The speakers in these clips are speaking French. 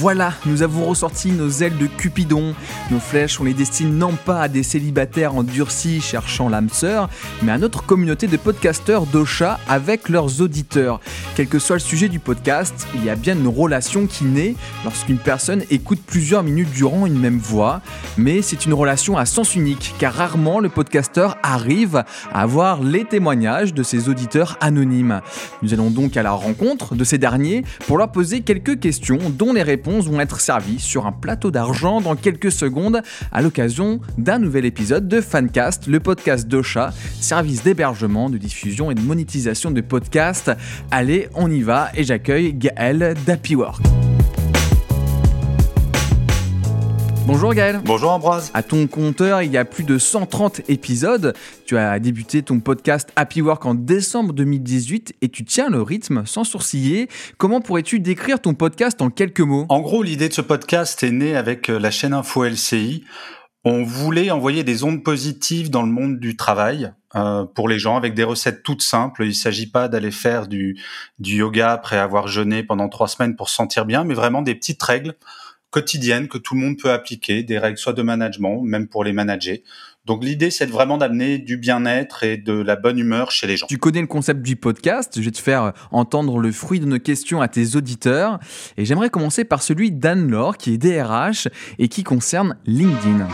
Voilà, nous avons ressorti nos ailes de Cupidon. Nos flèches, on les destine non pas à des célibataires endurcis cherchant l'âme sœur, mais à notre communauté de podcasteurs d'Ocha avec leurs auditeurs. Quel que soit le sujet du podcast, il y a bien une relation qui naît lorsqu'une personne écoute plusieurs minutes durant une même voix. Mais c'est une relation à sens unique, car rarement le podcasteur arrive à avoir les témoignages de ses auditeurs anonymes. Nous allons donc à la rencontre de ces derniers pour leur poser quelques questions dont les réponses vont être servies sur un plateau d'argent dans quelques secondes à l'occasion d'un nouvel épisode de Fancast, le podcast d'Ocha, service d'hébergement, de diffusion et de monétisation de podcasts. Allez, on y va et j'accueille Gaël d'Happywork. Bonjour Gaël. Bonjour Ambroise. À ton compteur, il y a plus de 130 épisodes. Tu as débuté ton podcast Happy Work en décembre 2018 et tu tiens le rythme sans sourciller. Comment pourrais-tu décrire ton podcast en quelques mots? En gros, l'idée de ce podcast est née avec euh, la chaîne Info LCI. On voulait envoyer des ondes positives dans le monde du travail euh, pour les gens avec des recettes toutes simples. Il ne s'agit pas d'aller faire du, du yoga après avoir jeûné pendant trois semaines pour se sentir bien, mais vraiment des petites règles quotidiennes que tout le monde peut appliquer, des règles soit de management, même pour les manager. Donc l'idée, c'est vraiment d'amener du bien-être et de la bonne humeur chez les gens. Tu connais le concept du podcast, je vais te faire entendre le fruit de nos questions à tes auditeurs. Et j'aimerais commencer par celui d'Anne-Laure, qui est DRH et qui concerne LinkedIn.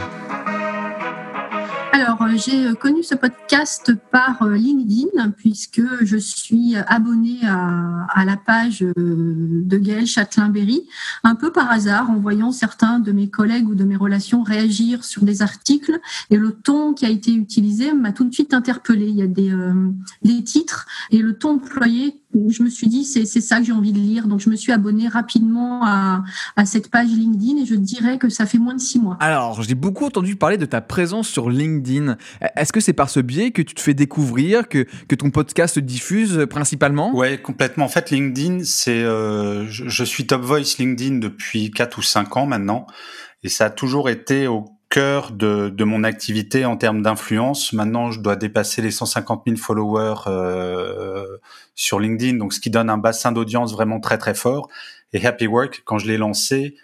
Alors, euh, j'ai euh, connu ce podcast par euh, LinkedIn puisque je suis abonnée à, la page de Gaël Châtelain-Berry, un peu par hasard, en voyant certains de mes collègues ou de mes relations réagir sur des articles. Et le ton qui a été utilisé m'a tout de suite interpellée. Il y a des, des titres et le ton employé je me suis dit, c'est ça que j'ai envie de lire. Donc, je me suis abonnée rapidement à, cette page LinkedIn et je dirais que ça fait moins de six mois. Alors, j'ai beaucoup entendu parler de ta présence sur LinkedIn. Est-ce que c'est par ce biais que tu te fais découvrir, que, que ton podcast se diffuse principalement? Ouais, complètement. En fait, LinkedIn, c'est, euh, je, suis Top Voice LinkedIn depuis quatre ou cinq ans maintenant. Et ça a toujours été au cœur de, de, mon activité en termes d'influence. Maintenant, je dois dépasser les 150 000 followers euh, sur LinkedIn, donc ce qui donne un bassin d'audience vraiment très très fort. Et Happy Work, quand je l'ai lancé,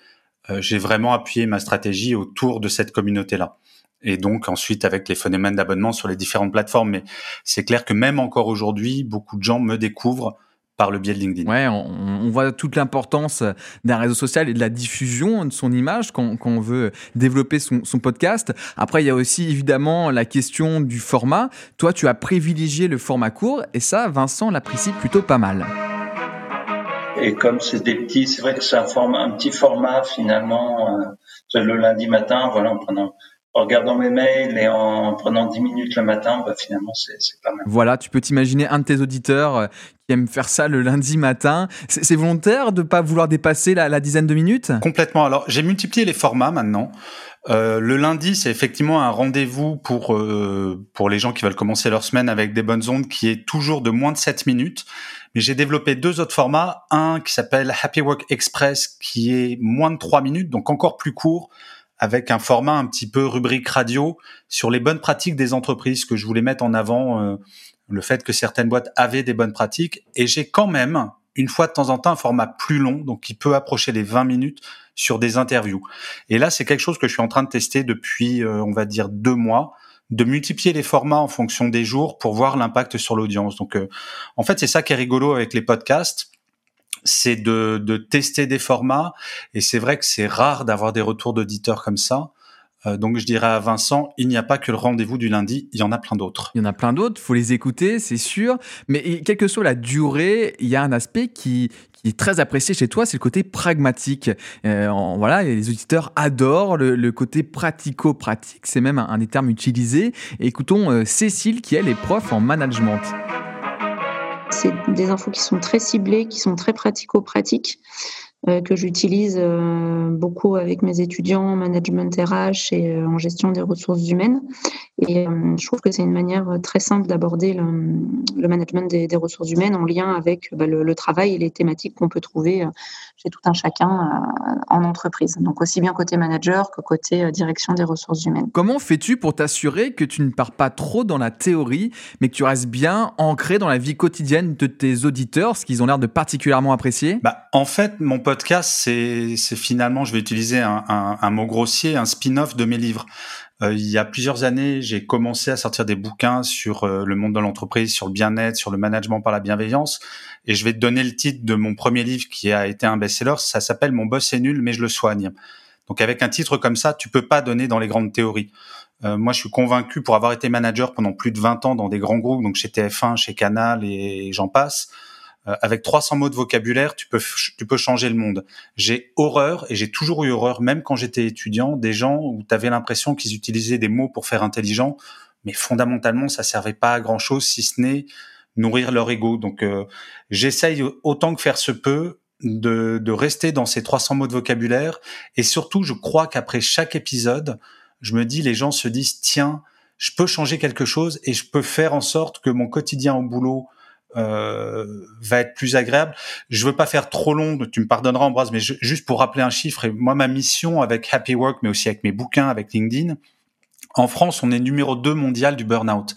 euh, j'ai vraiment appuyé ma stratégie autour de cette communauté-là. Et donc ensuite avec les phénomènes d'abonnement sur les différentes plateformes. Mais c'est clair que même encore aujourd'hui, beaucoup de gens me découvrent par le biais de LinkedIn. Ouais, on, voit toute l'importance d'un réseau social et de la diffusion de son image quand, on veut développer son, podcast. Après, il y a aussi évidemment la question du format. Toi, tu as privilégié le format court et ça, Vincent l'apprécie plutôt pas mal. Et comme c'est des petits, c'est vrai que c'est un, format, un petit format finalement. Euh, le lundi matin, voilà, en prenant en regardant mes mails et en prenant 10 minutes le matin, bah, finalement, c'est pas mal. Voilà, tu peux t'imaginer un de tes auditeurs euh, qui aime faire ça le lundi matin. C'est volontaire de ne pas vouloir dépasser la, dizaine de minutes? Complètement. Alors, j'ai multiplié les formats maintenant. Euh, le lundi, c'est effectivement un rendez-vous pour euh, pour les gens qui veulent commencer leur semaine avec des bonnes ondes, qui est toujours de moins de 7 minutes. Mais j'ai développé deux autres formats. Un qui s'appelle Happy Work Express, qui est moins de 3 minutes, donc encore plus court, avec un format un petit peu rubrique radio sur les bonnes pratiques des entreprises que je voulais mettre en avant, euh, le fait que certaines boîtes avaient des bonnes pratiques. Et j'ai quand même, une fois de temps en temps, un format plus long, donc qui peut approcher les 20 minutes sur des interviews. Et là, c'est quelque chose que je suis en train de tester depuis, euh, on va dire, deux mois de multiplier les formats en fonction des jours pour voir l'impact sur l'audience. Donc, euh, en fait, c'est ça qui est rigolo avec les podcasts c'est de, de, tester des formats. Et c'est vrai que c'est rare d'avoir des retours d'auditeurs comme ça. Euh, donc je dirais à Vincent, il n'y a pas que le rendez-vous du lundi, il y en a plein d'autres. Il y en a plein d'autres, faut les écouter, c'est sûr. Mais quelle que soit la durée, il y a un aspect qui, qui est très apprécié chez toi, c'est le côté pragmatique. Euh, voilà, les auditeurs adorent le, côté pratico-pratique, c'est même un, des termes utilisés. écoutons euh, Cécile qui elle est prof en management c'est des infos qui sont très ciblées, qui sont très pratico-pratiques. Euh, que j'utilise euh, beaucoup avec mes étudiants en management RH et euh, en gestion des ressources humaines. Et je trouve que c'est une manière très simple d'aborder le, management des, ressources humaines en lien avec bah, le, travail et les thématiques qu'on peut trouver chez tout un chacun en entreprise. Donc aussi bien côté manager que côté direction des ressources humaines. Comment fais-tu pour t'assurer que tu ne pars pas trop dans la théorie, mais que tu restes bien ancré dans la vie quotidienne de tes auditeurs, ce qu'ils ont l'air de particulièrement apprécier? Bah, En fait, mon podcast, c'est finalement, je vais utiliser un, mot grossier, un spin-off de mes livres. Euh, il y a plusieurs années, j'ai commencé à sortir des bouquins sur euh, le monde de l'entreprise, sur le bien-être, sur le management par la bienveillance. Et je vais te donner le titre de mon premier livre qui a été un best-seller. Ça s'appelle Mon boss est nul, mais je le soigne. Donc avec un titre comme ça, tu peux pas donner dans les grandes théories. Euh, moi, je suis convaincu pour avoir été manager pendant plus de 20 ans dans des grands groupes, donc chez TF1, chez Canal et j'en passe. Euh, avec 300 mots de vocabulaire, tu peux, tu peux changer le monde. J'ai horreur, et j'ai toujours eu horreur, même quand j'étais étudiant, des gens où tu avais l'impression qu'ils utilisaient des mots pour faire intelligent, mais fondamentalement, ça servait pas à grand-chose, si ce n'est nourrir leur ego. Donc, euh, j'essaye autant que faire se peut de, de rester dans ces 300 mots de vocabulaire, et surtout, je crois qu'après chaque épisode, je me dis, les gens se disent, tiens, je peux changer quelque chose et je peux faire en sorte que mon quotidien au boulot euh, va être plus agréable. Je veux pas faire trop long, tu me pardonneras Ambroise, mais juste pour rappeler un chiffre, et moi ma mission avec Happy Work, mais aussi avec mes bouquins, avec LinkedIn, en France, on est numéro 2 mondial du burn-out,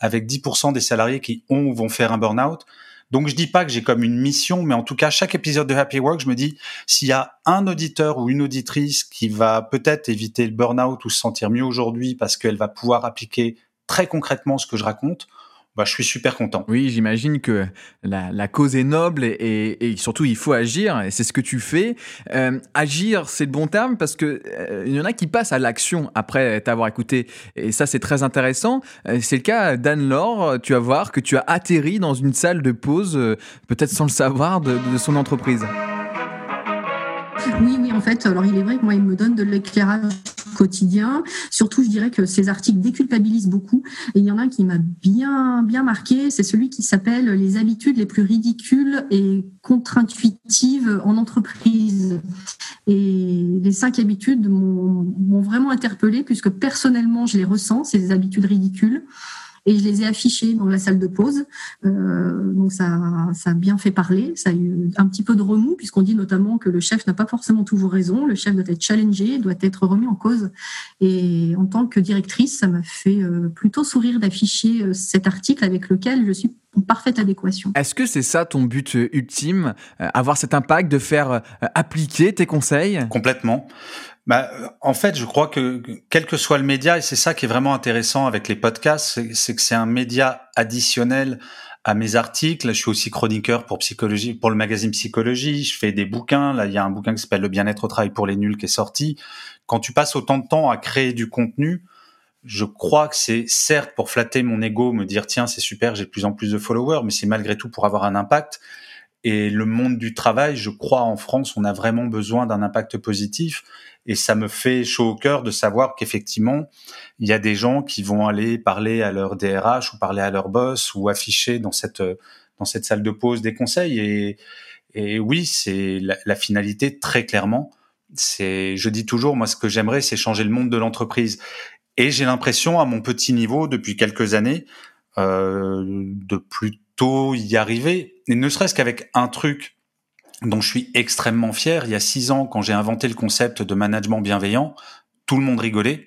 avec 10% des salariés qui ont ou vont faire un burn-out. Donc je dis pas que j'ai comme une mission, mais en tout cas chaque épisode de Happy Work, je me dis s'il y a un auditeur ou une auditrice qui va peut-être éviter le burn-out ou se sentir mieux aujourd'hui parce qu'elle va pouvoir appliquer très concrètement ce que je raconte, bah, je suis super content. Oui, j'imagine que la, la, cause est noble et, et, surtout il faut agir et c'est ce que tu fais. Euh, agir, c'est le bon terme parce que euh, y en a qui passent à l'action après t'avoir écouté et ça c'est très intéressant. Euh, c'est le cas d'Anne Laure. Tu vas voir que tu as atterri dans une salle de pause, euh, peut-être sans le savoir, de, de son entreprise. Oui, oui, en fait, alors il est vrai que moi, il me donne de l'éclairage quotidien. Surtout, je dirais que ces articles déculpabilisent beaucoup. Et il y en a un qui m'a bien, bien marqué, c'est celui qui s'appelle Les habitudes les plus ridicules et contre-intuitives en entreprise. Et les cinq habitudes m'ont vraiment interpellée puisque personnellement, je les ressens, ces habitudes ridicules et je les ai affichés dans la salle de pause. Euh, donc ça, ça a bien fait parler. Ça a eu un petit peu de remous puisqu'on dit notamment que le chef n'a pas forcément toujours raison. Le chef doit être challengé, doit être remis en cause. Et en tant que directrice, ça m'a fait euh, plutôt sourire d'afficher euh, cet article avec lequel je suis en parfaite adéquation. Est-ce que c'est ça ton but ultime, avoir cet impact de faire appliquer tes conseils? Complètement. Bah, en fait, je crois que quel que soit le média, et c'est ça qui est vraiment intéressant avec les podcasts, c'est que c'est un média additionnel à mes articles. Je suis aussi chroniqueur pour psychologie, pour le magazine Psychologie. Je fais des bouquins. Là, il y a un bouquin qui s'appelle Le bien-être au travail pour les nuls qui est sorti. Quand tu passes autant de temps à créer du contenu, je crois que c'est certes pour flatter mon ego, me dire tiens c'est super, j'ai de plus en plus de followers, mais c'est malgré tout pour avoir un impact. Et le monde du travail, je crois en France, on a vraiment besoin d'un impact positif. Et ça me fait chaud au cœur de savoir qu'effectivement, il y a des gens qui vont aller parler à leur DRH ou parler à leur boss ou afficher dans cette dans cette salle de pause des conseils. Et, oui, c'est la, la, finalité très clairement. C'est, je dis toujours, moi, ce que j'aimerais, c'est changer le monde de l'entreprise. Et j'ai l'impression, à mon petit niveau, depuis quelques années, euh, de plutôt y arriver. Et ne serait-ce qu'avec un truc dont je suis extrêmement fier. Il y a six ans, quand j'ai inventé le concept de management bienveillant, tout le monde rigolait.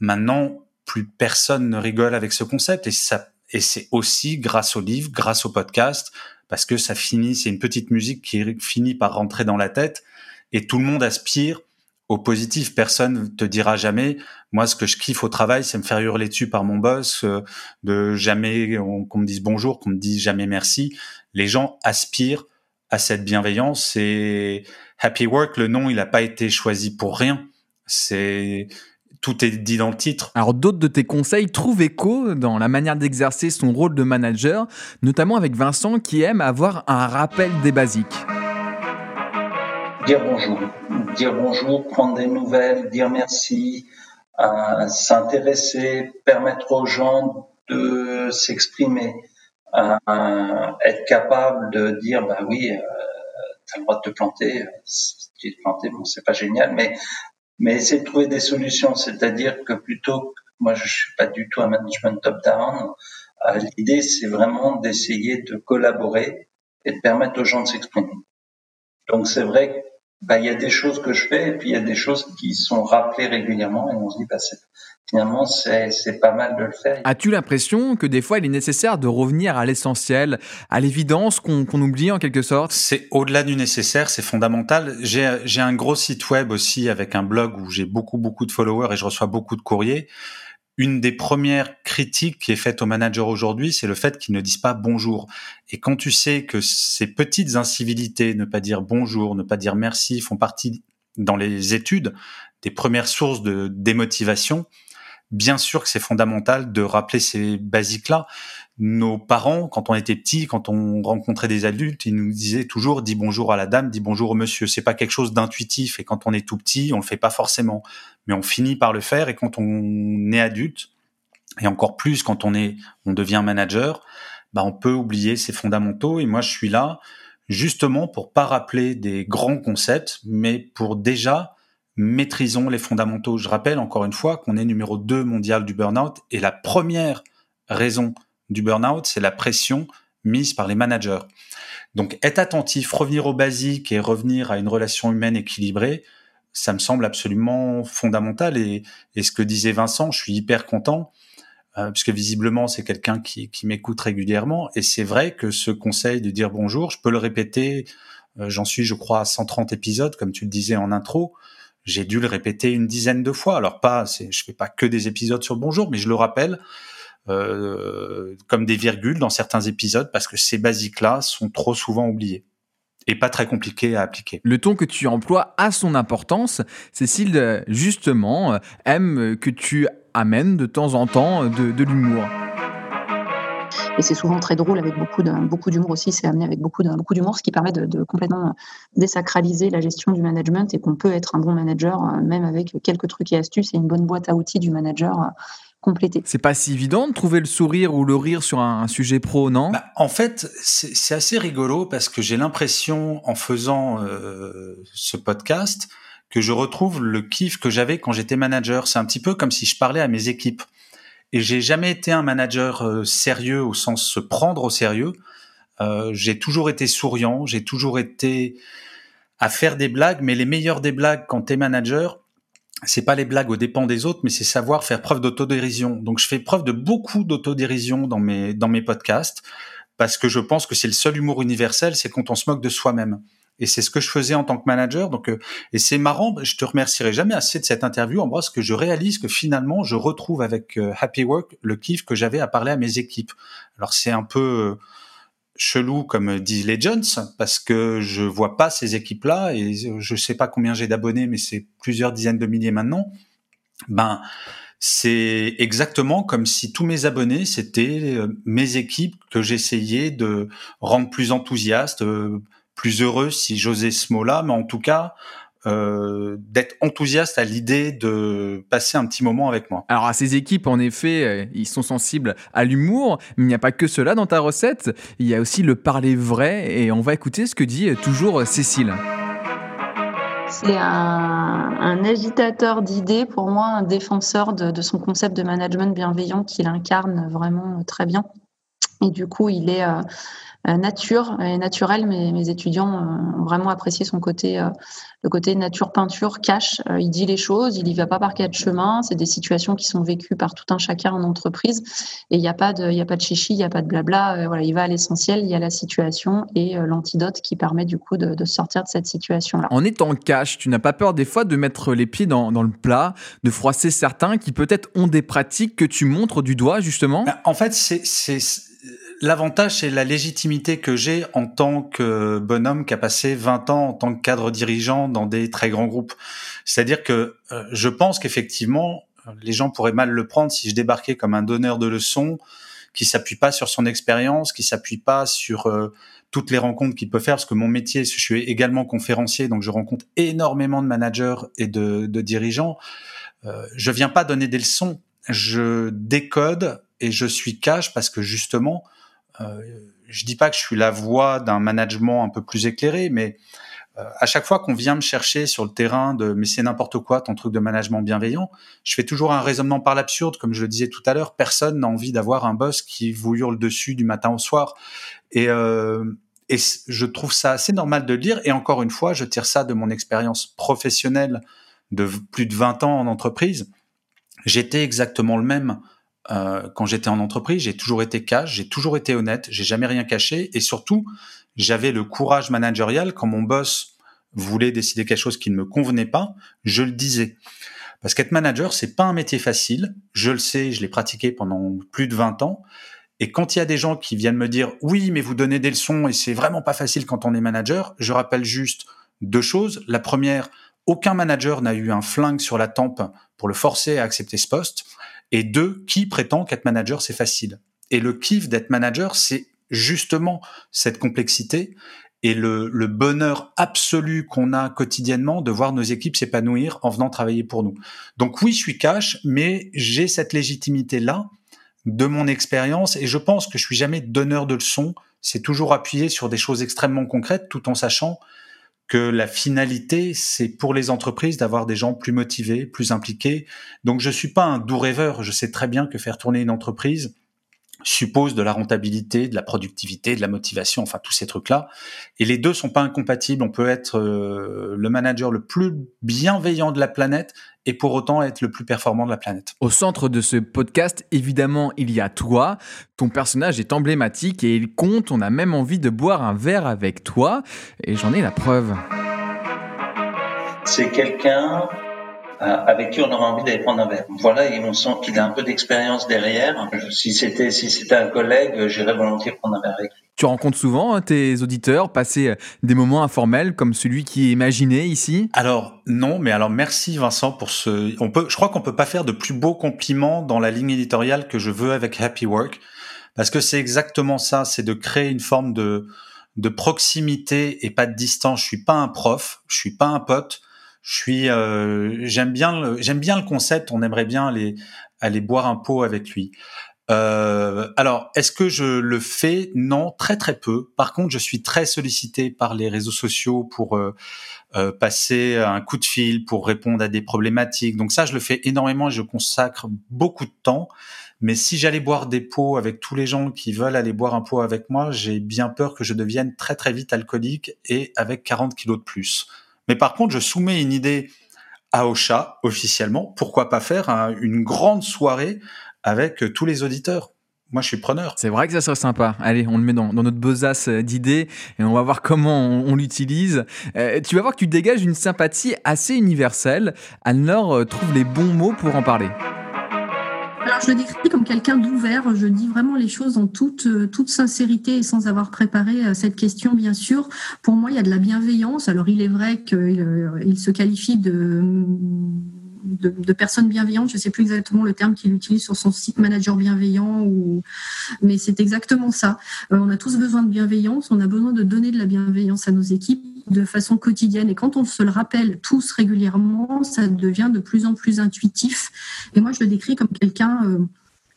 Maintenant, plus personne ne rigole avec ce concept et ça, et c'est aussi grâce au livre, grâce au podcast, parce que ça finit, c'est une petite musique qui finit par rentrer dans la tête et tout le monde aspire au positif. Personne te dira jamais, moi, ce que je kiffe au travail, c'est me faire hurler dessus par mon boss, euh, de jamais qu'on me dise bonjour, qu'on me dise jamais merci. Les gens aspirent à cette bienveillance. Et Happy Work, le nom, il n'a pas été choisi pour rien. C'est tout est dit dans le titre. Alors d'autres de tes conseils trouvent écho dans la manière d'exercer son rôle de manager, notamment avec Vincent qui aime avoir un rappel des basiques. Dire bonjour, dire bonjour, prendre des nouvelles, dire merci, euh, s'intéresser, permettre aux gens de s'exprimer être capable de dire bah oui, euh, tu as le droit de te planter, si tu te planter, bon c'est pas génial, mais mais essayer de trouver des solutions, c'est-à-dire que plutôt, moi je suis pas du tout un management top-down, euh, l'idée c'est vraiment d'essayer de collaborer et de permettre aux gens de s'exprimer. Donc c'est vrai bah, il y a des choses que je fais et puis il y a des choses qui sont rappelées régulièrement et on se dit, bah, finalement, c'est pas mal de le faire. As-tu l'impression que des fois, il est nécessaire de revenir à l'essentiel, à l'évidence qu'on oublie en quelque sorte? C'est au-delà du nécessaire, c'est fondamental. J'ai un gros site web aussi avec un blog où j'ai beaucoup, beaucoup de followers et je reçois beaucoup de courriers. Une des premières critiques qui est faite aux managers aujourd'hui, c'est le fait qu'ils ne disent pas bonjour. Et quand tu sais que ces petites incivilités, ne pas dire bonjour, ne pas dire merci, font partie dans les études des premières sources de démotivation, bien sûr que c'est fondamental de rappeler ces basiques-là. Nos parents, quand on était petits, quand on rencontrait des adultes, ils nous disaient toujours dis bonjour à la dame, dis bonjour au monsieur. C'est pas quelque chose d'intuitif et quand on est tout petit, on le fait pas forcément, mais on finit par le faire et quand on est adulte et encore plus quand on est, on devient manager, bah on peut oublier ces fondamentaux et moi je suis là justement pour pas rappeler des grands concepts, mais pour déjà maîtrisons les fondamentaux. Je rappelle encore une fois qu'on est numéro 2 mondial du burn-out et la première raison du burn-out, c'est la pression mise par les managers. Donc être attentif, revenir aux basiques et revenir à une relation humaine équilibrée, ça me semble absolument fondamental. Et, ce que disait Vincent, je suis hyper content, euh, puisque visiblement c'est quelqu'un qui, m'écoute régulièrement. Et c'est vrai que ce conseil de dire bonjour, je peux le répéter, euh, j'en suis je crois à 130 épisodes, comme tu le disais en intro, j'ai dû le répéter une dizaine de fois. Alors pas, je fais pas que des épisodes sur Bonjour, mais je le rappelle euh, comme des virgules dans certains épisodes parce que ces basiques-là sont trop souvent oubliés et pas très compliqués à appliquer. Le ton que tu emploies a son importance. Cécile, justement, aime que tu amènes de temps en temps de, de l'humour. Et c'est souvent très drôle avec beaucoup de, beaucoup d'humour aussi. C'est amené avec beaucoup de, beaucoup d'humour, ce qui permet de, complètement désacraliser la gestion du management et qu'on peut être un bon manager euh, même avec quelques trucs et astuces et une bonne boîte à outils du manager C'est pas si évident de trouver le sourire ou le rire sur un, sujet pro, non? Bah, En fait, c'est assez rigolo parce que j'ai l'impression, en faisant euh, ce podcast, que je retrouve le kiff que j'avais quand j'étais manager. C'est un petit peu comme si je parlais à mes équipes. Et j'ai jamais été un manager euh, sérieux au sens se prendre au sérieux. Euh, j'ai toujours été souriant, j'ai toujours été à faire des blagues, mais les meilleures des blagues quand t'es manager, c'est pas les blagues aux dépens des autres, mais c'est savoir faire preuve d'autodérision. Donc je fais preuve de beaucoup d'autodérision dans mes dans mes podcasts parce que je pense que c'est le seul humour universel, c'est quand on se moque de soi-même. Et c'est ce que je faisais en tant que manager. Donc, euh, et c'est marrant. Je te remercierai jamais assez de cette interview, en parce que je réalise que finalement, je retrouve avec euh, Happy Work le kiff que j'avais à parler à mes équipes. Alors, c'est un peu euh, chelou, comme disent les Jones, parce que je vois pas ces équipes-là et je sais pas combien j'ai d'abonnés, mais c'est plusieurs dizaines de milliers maintenant. Ben, c'est exactement comme si tous mes abonnés, c'était mes équipes que j'essayais de rendre plus enthousiastes, plus heureux si j'osais ce mot-là, mais en tout cas euh, d'être enthousiaste à l'idée de passer un petit moment avec moi. Alors à ces équipes, en effet, euh, ils sont sensibles à l'humour, mais il n'y a pas que cela dans ta recette, il y a aussi le parler vrai, et on va écouter ce que dit toujours Cécile. C'est un, agitateur d'idées, pour moi, un défenseur de, de, son concept de management bienveillant qu'il incarne vraiment très bien. Et du coup, il est, euh, euh, nature et naturel. Mes, mes étudiants euh, ont vraiment apprécié son côté, euh, le côté nature peinture, cash. il dit les choses, il y va pas par quatre chemins. C'est des situations qui sont vécues par tout un chacun en entreprise. Et il n'y a pas de, il y a pas de chichi, il n'y a pas de blabla. voilà, il va à l'essentiel. Il y a la situation et l'antidote qui permet du coup de, de sortir de cette situation-là. En étant cash, tu n'as pas peur des fois de mettre les pieds dans, dans le plat, de froisser certains qui peut-être ont des pratiques que tu montres du doigt justement? Ben, en fait, c'est L'avantage, c'est la légitimité que j'ai en tant que bonhomme qui a passé 20 ans en tant que cadre dirigeant dans des très grands groupes. C'est-à-dire que euh, je pense qu'effectivement, les gens pourraient mal le prendre si je débarquais comme un donneur de leçons qui s'appuie pas sur son expérience, qui s'appuie pas sur euh, toutes les rencontres qu'il peut faire, parce que mon métier, je suis également conférencier, donc je rencontre énormément de managers et de, dirigeants. Euh, je viens pas donner des leçons, je décode et je suis cash parce que justement, je dis pas que je suis la voix d'un management un peu plus éclairé, mais euh, à chaque fois qu'on vient me chercher sur le terrain de mais c'est n'importe quoi ton truc de management bienveillant, je fais toujours un raisonnement par l'absurde, comme je le disais tout à l'heure. Personne n'a envie d'avoir un boss qui vous hurle dessus du matin au soir. Et, euh, et je trouve ça assez normal de le dire. Et encore une fois, je tire ça de mon expérience professionnelle de plus de 20 ans en entreprise. J'étais exactement le même euh, quand j'étais en entreprise. J'ai toujours été cash, j'ai toujours été honnête, j'ai jamais rien caché. Et surtout, j'avais le courage managérial quand mon boss voulait décider quelque chose qui ne me convenait pas, je le disais. Parce qu'être manager, c'est pas un métier facile. Je le sais, je l'ai pratiqué pendant plus de 20 ans. Et quand il y a des gens qui viennent me dire oui, mais vous donnez des leçons et c'est vraiment pas facile quand on est manager, je rappelle juste deux choses. La première, aucun manager n'a eu un flingue sur la tempe pour le forcer à accepter ce poste. Et deux, qui prétend qu'être manager c'est facile Et le kiff d'être manager, c'est justement cette complexité et le, bonheur absolu qu'on a quotidiennement de voir nos équipes s'épanouir en venant travailler pour nous. Donc oui, je suis cash, mais j'ai cette légitimité là de mon expérience et je pense que je suis jamais donneur de leçons. C'est toujours appuyé sur des choses extrêmement concrètes tout en sachant que la finalité, c'est pour les entreprises d'avoir des gens plus motivés, plus impliqués. Donc je suis pas un doux rêveur. Je sais très bien que faire tourner une entreprise, suppose de la rentabilité, de la productivité, de la motivation, enfin tous ces trucs-là. Et les deux sont pas incompatibles. On peut être euh, le manager le plus bienveillant de la planète et pour autant être le plus performant de la planète. Au centre de ce podcast, évidemment, il y a toi. Ton personnage est emblématique et il compte. On a même envie de boire un verre avec toi. Et j'en ai la preuve. C'est quelqu'un avec qui on aura envie d'aller prendre un verre. Voilà, et on sent qu'il a un peu d'expérience derrière. Si c'était si c'était un collègue, j'irais volontiers prendre un verre avec lui. Tu rencontres souvent hein, tes auditeurs, passer euh, des moments informels comme celui qui est imaginé ici? Alors non, mais alors merci Vincent pour ce. On peut, je crois qu'on peut pas faire de plus beau compliment dans la ligne éditoriale que je veux avec Happy Work, parce que c'est exactement ça, c'est de créer une forme de de proximité et pas de distance. Je suis pas un prof, je suis pas un pote je suis, euh, j'aime bien, j'aime bien le concept. On aimerait bien aller aller boire un pot avec lui. Euh, alors, est-ce que je le fais? Non, très très peu. Par contre, je suis très sollicité par les réseaux sociaux pour euh, euh, passer un coup de fil, pour répondre à des problématiques. Donc ça, je le fais énormément et je consacre beaucoup de temps. Mais si j'allais boire des pots avec tous les gens qui veulent aller boire un pot avec moi, j'ai bien peur que je devienne très très vite alcoolique et avec 40 kilos de plus. Mais par contre, je soumets une idée à Ocha officiellement. Pourquoi pas faire une grande soirée avec euh, tous les auditeurs? Moi, je suis preneur. C'est vrai que ça serait sympa. Allez, on le met dans, notre besace euh, d'idées et on va voir comment on, l'utilise. Euh, tu vas voir que tu dégages une sympathie assez universelle. Anne-Laure trouve les bons mots pour en parler. Alors, je le décris comme quelqu'un d'ouvert. Je dis vraiment les choses en toute, euh, toute sincérité et sans avoir préparé euh, cette question, bien sûr. Pour moi, il y a de la bienveillance. Alors, il est vrai qu'il euh, se qualifie de de, personnes bienveillantes. Je ne sais plus exactement le terme qu'il utilise sur son site manager bienveillant, ou... mais c'est exactement ça. On a tous besoin de bienveillance, on a besoin de donner de la bienveillance à nos équipes de façon quotidienne. Et quand on se le rappelle tous régulièrement, ça devient de plus en plus intuitif. Et moi, je le décris comme quelqu'un...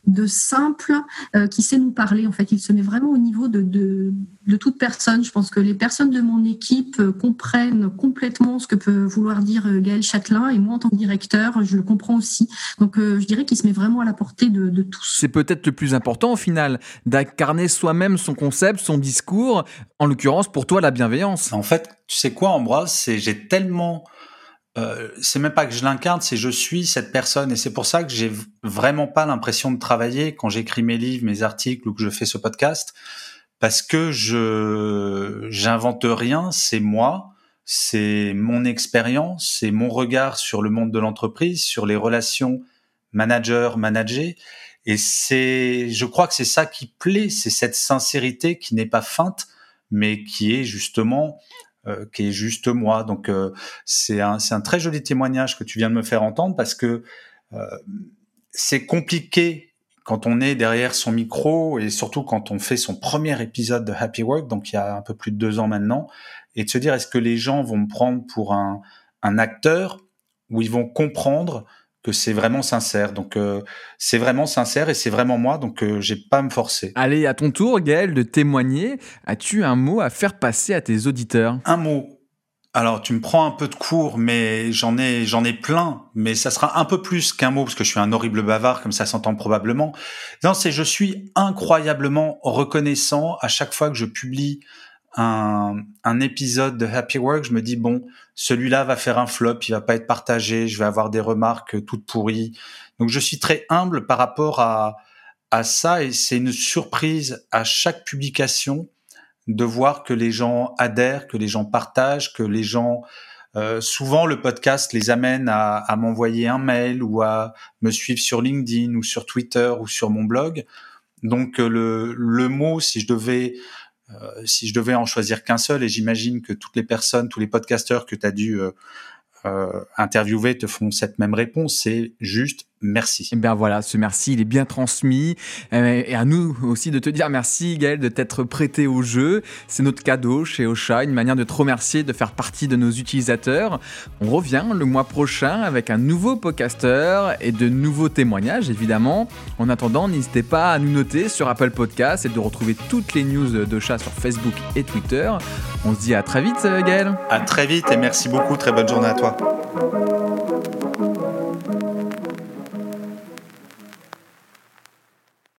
Euh, de simple euh, qui sait nous parler. En fait, il se met vraiment au niveau de, de, toute personne. Je pense que les personnes de mon équipe euh, comprennent complètement ce que peut vouloir dire euh, Gaël Châtelain et moi, en tant que directeur, je le comprends aussi. Donc, je dirais qu'il se met vraiment à la portée de, de tous. C'est peut-être le plus important au final, d'incarner soi-même son concept, son discours. En l'occurrence, pour toi, la bienveillance. En fait, tu sais quoi, Ambroise, c'est j'ai tellement euh, c'est même pas que je l'incarne, c'est je suis cette personne. Et c'est pour ça que j'ai vraiment pas l'impression de travailler quand j'écris mes livres, mes articles ou que je fais ce podcast. Parce que je j'invente rien, c'est moi, c'est mon expérience, c'est mon regard sur le monde de l'entreprise, sur les relations manager manager. Et c'est je crois que c'est ça qui plaît, c'est cette sincérité qui n'est pas feinte mais qui est justement euh, qui est juste moi. Donc euh, c'est un, un très joli témoignage que tu viens de me faire entendre parce que euh, c'est compliqué quand on est derrière son micro et surtout quand on fait son premier épisode de Happy Work, donc il y a un peu plus de deux ans maintenant, et de se dire est-ce que les gens vont me prendre pour un, un acteur ou ils vont comprendre que c'est vraiment sincère. Donc euh, c'est vraiment sincère et c'est vraiment moi, donc euh, j'ai pas à me forcer. Allez, à ton tour, Gaël, de témoigner. As-tu un mot à faire passer à tes auditeurs? Un mot. Alors tu me prends un peu de cours, mais j'en ai j'en ai plein, mais ça sera un peu plus qu'un mot parce que je suis un horrible bavard, comme ça s'entend probablement. Non, c'est je suis incroyablement reconnaissant à chaque fois que je publie un, un épisode de Happy Work, je me dis bon, celui-là va faire un flop, il va pas être partagé, je vais avoir des remarques toutes pourries. Donc je suis très humble par rapport à, à ça et c'est une surprise à chaque publication de voir que les gens adhèrent, que les gens partagent, que les gens euh, souvent le podcast les amène à, à m'envoyer un mail ou à me suivre sur LinkedIn ou sur Twitter ou sur mon blog. Donc euh, le, le mot, si je devais euh, si je devais en choisir qu'un seul, et j'imagine que toutes les personnes, tous les podcasteurs que tu as dû euh, euh, interviewés te font cette même réponse, c'est juste merci. Et eh bien voilà, ce merci, il est bien transmis. Et à nous aussi de te dire merci, Gaël, de t'être prêté au jeu. C'est notre cadeau chez Ocha, une manière de te remercier de faire partie de nos utilisateurs. On revient le mois prochain avec un nouveau podcaster et de nouveaux témoignages, évidemment. En attendant, n'hésitez pas à nous noter sur Apple Podcasts et de retrouver toutes les news d'Ocha sur Facebook et Twitter. On se dit à très vite, Gaël. À très vite et merci beaucoup. Très bonne journée à toi.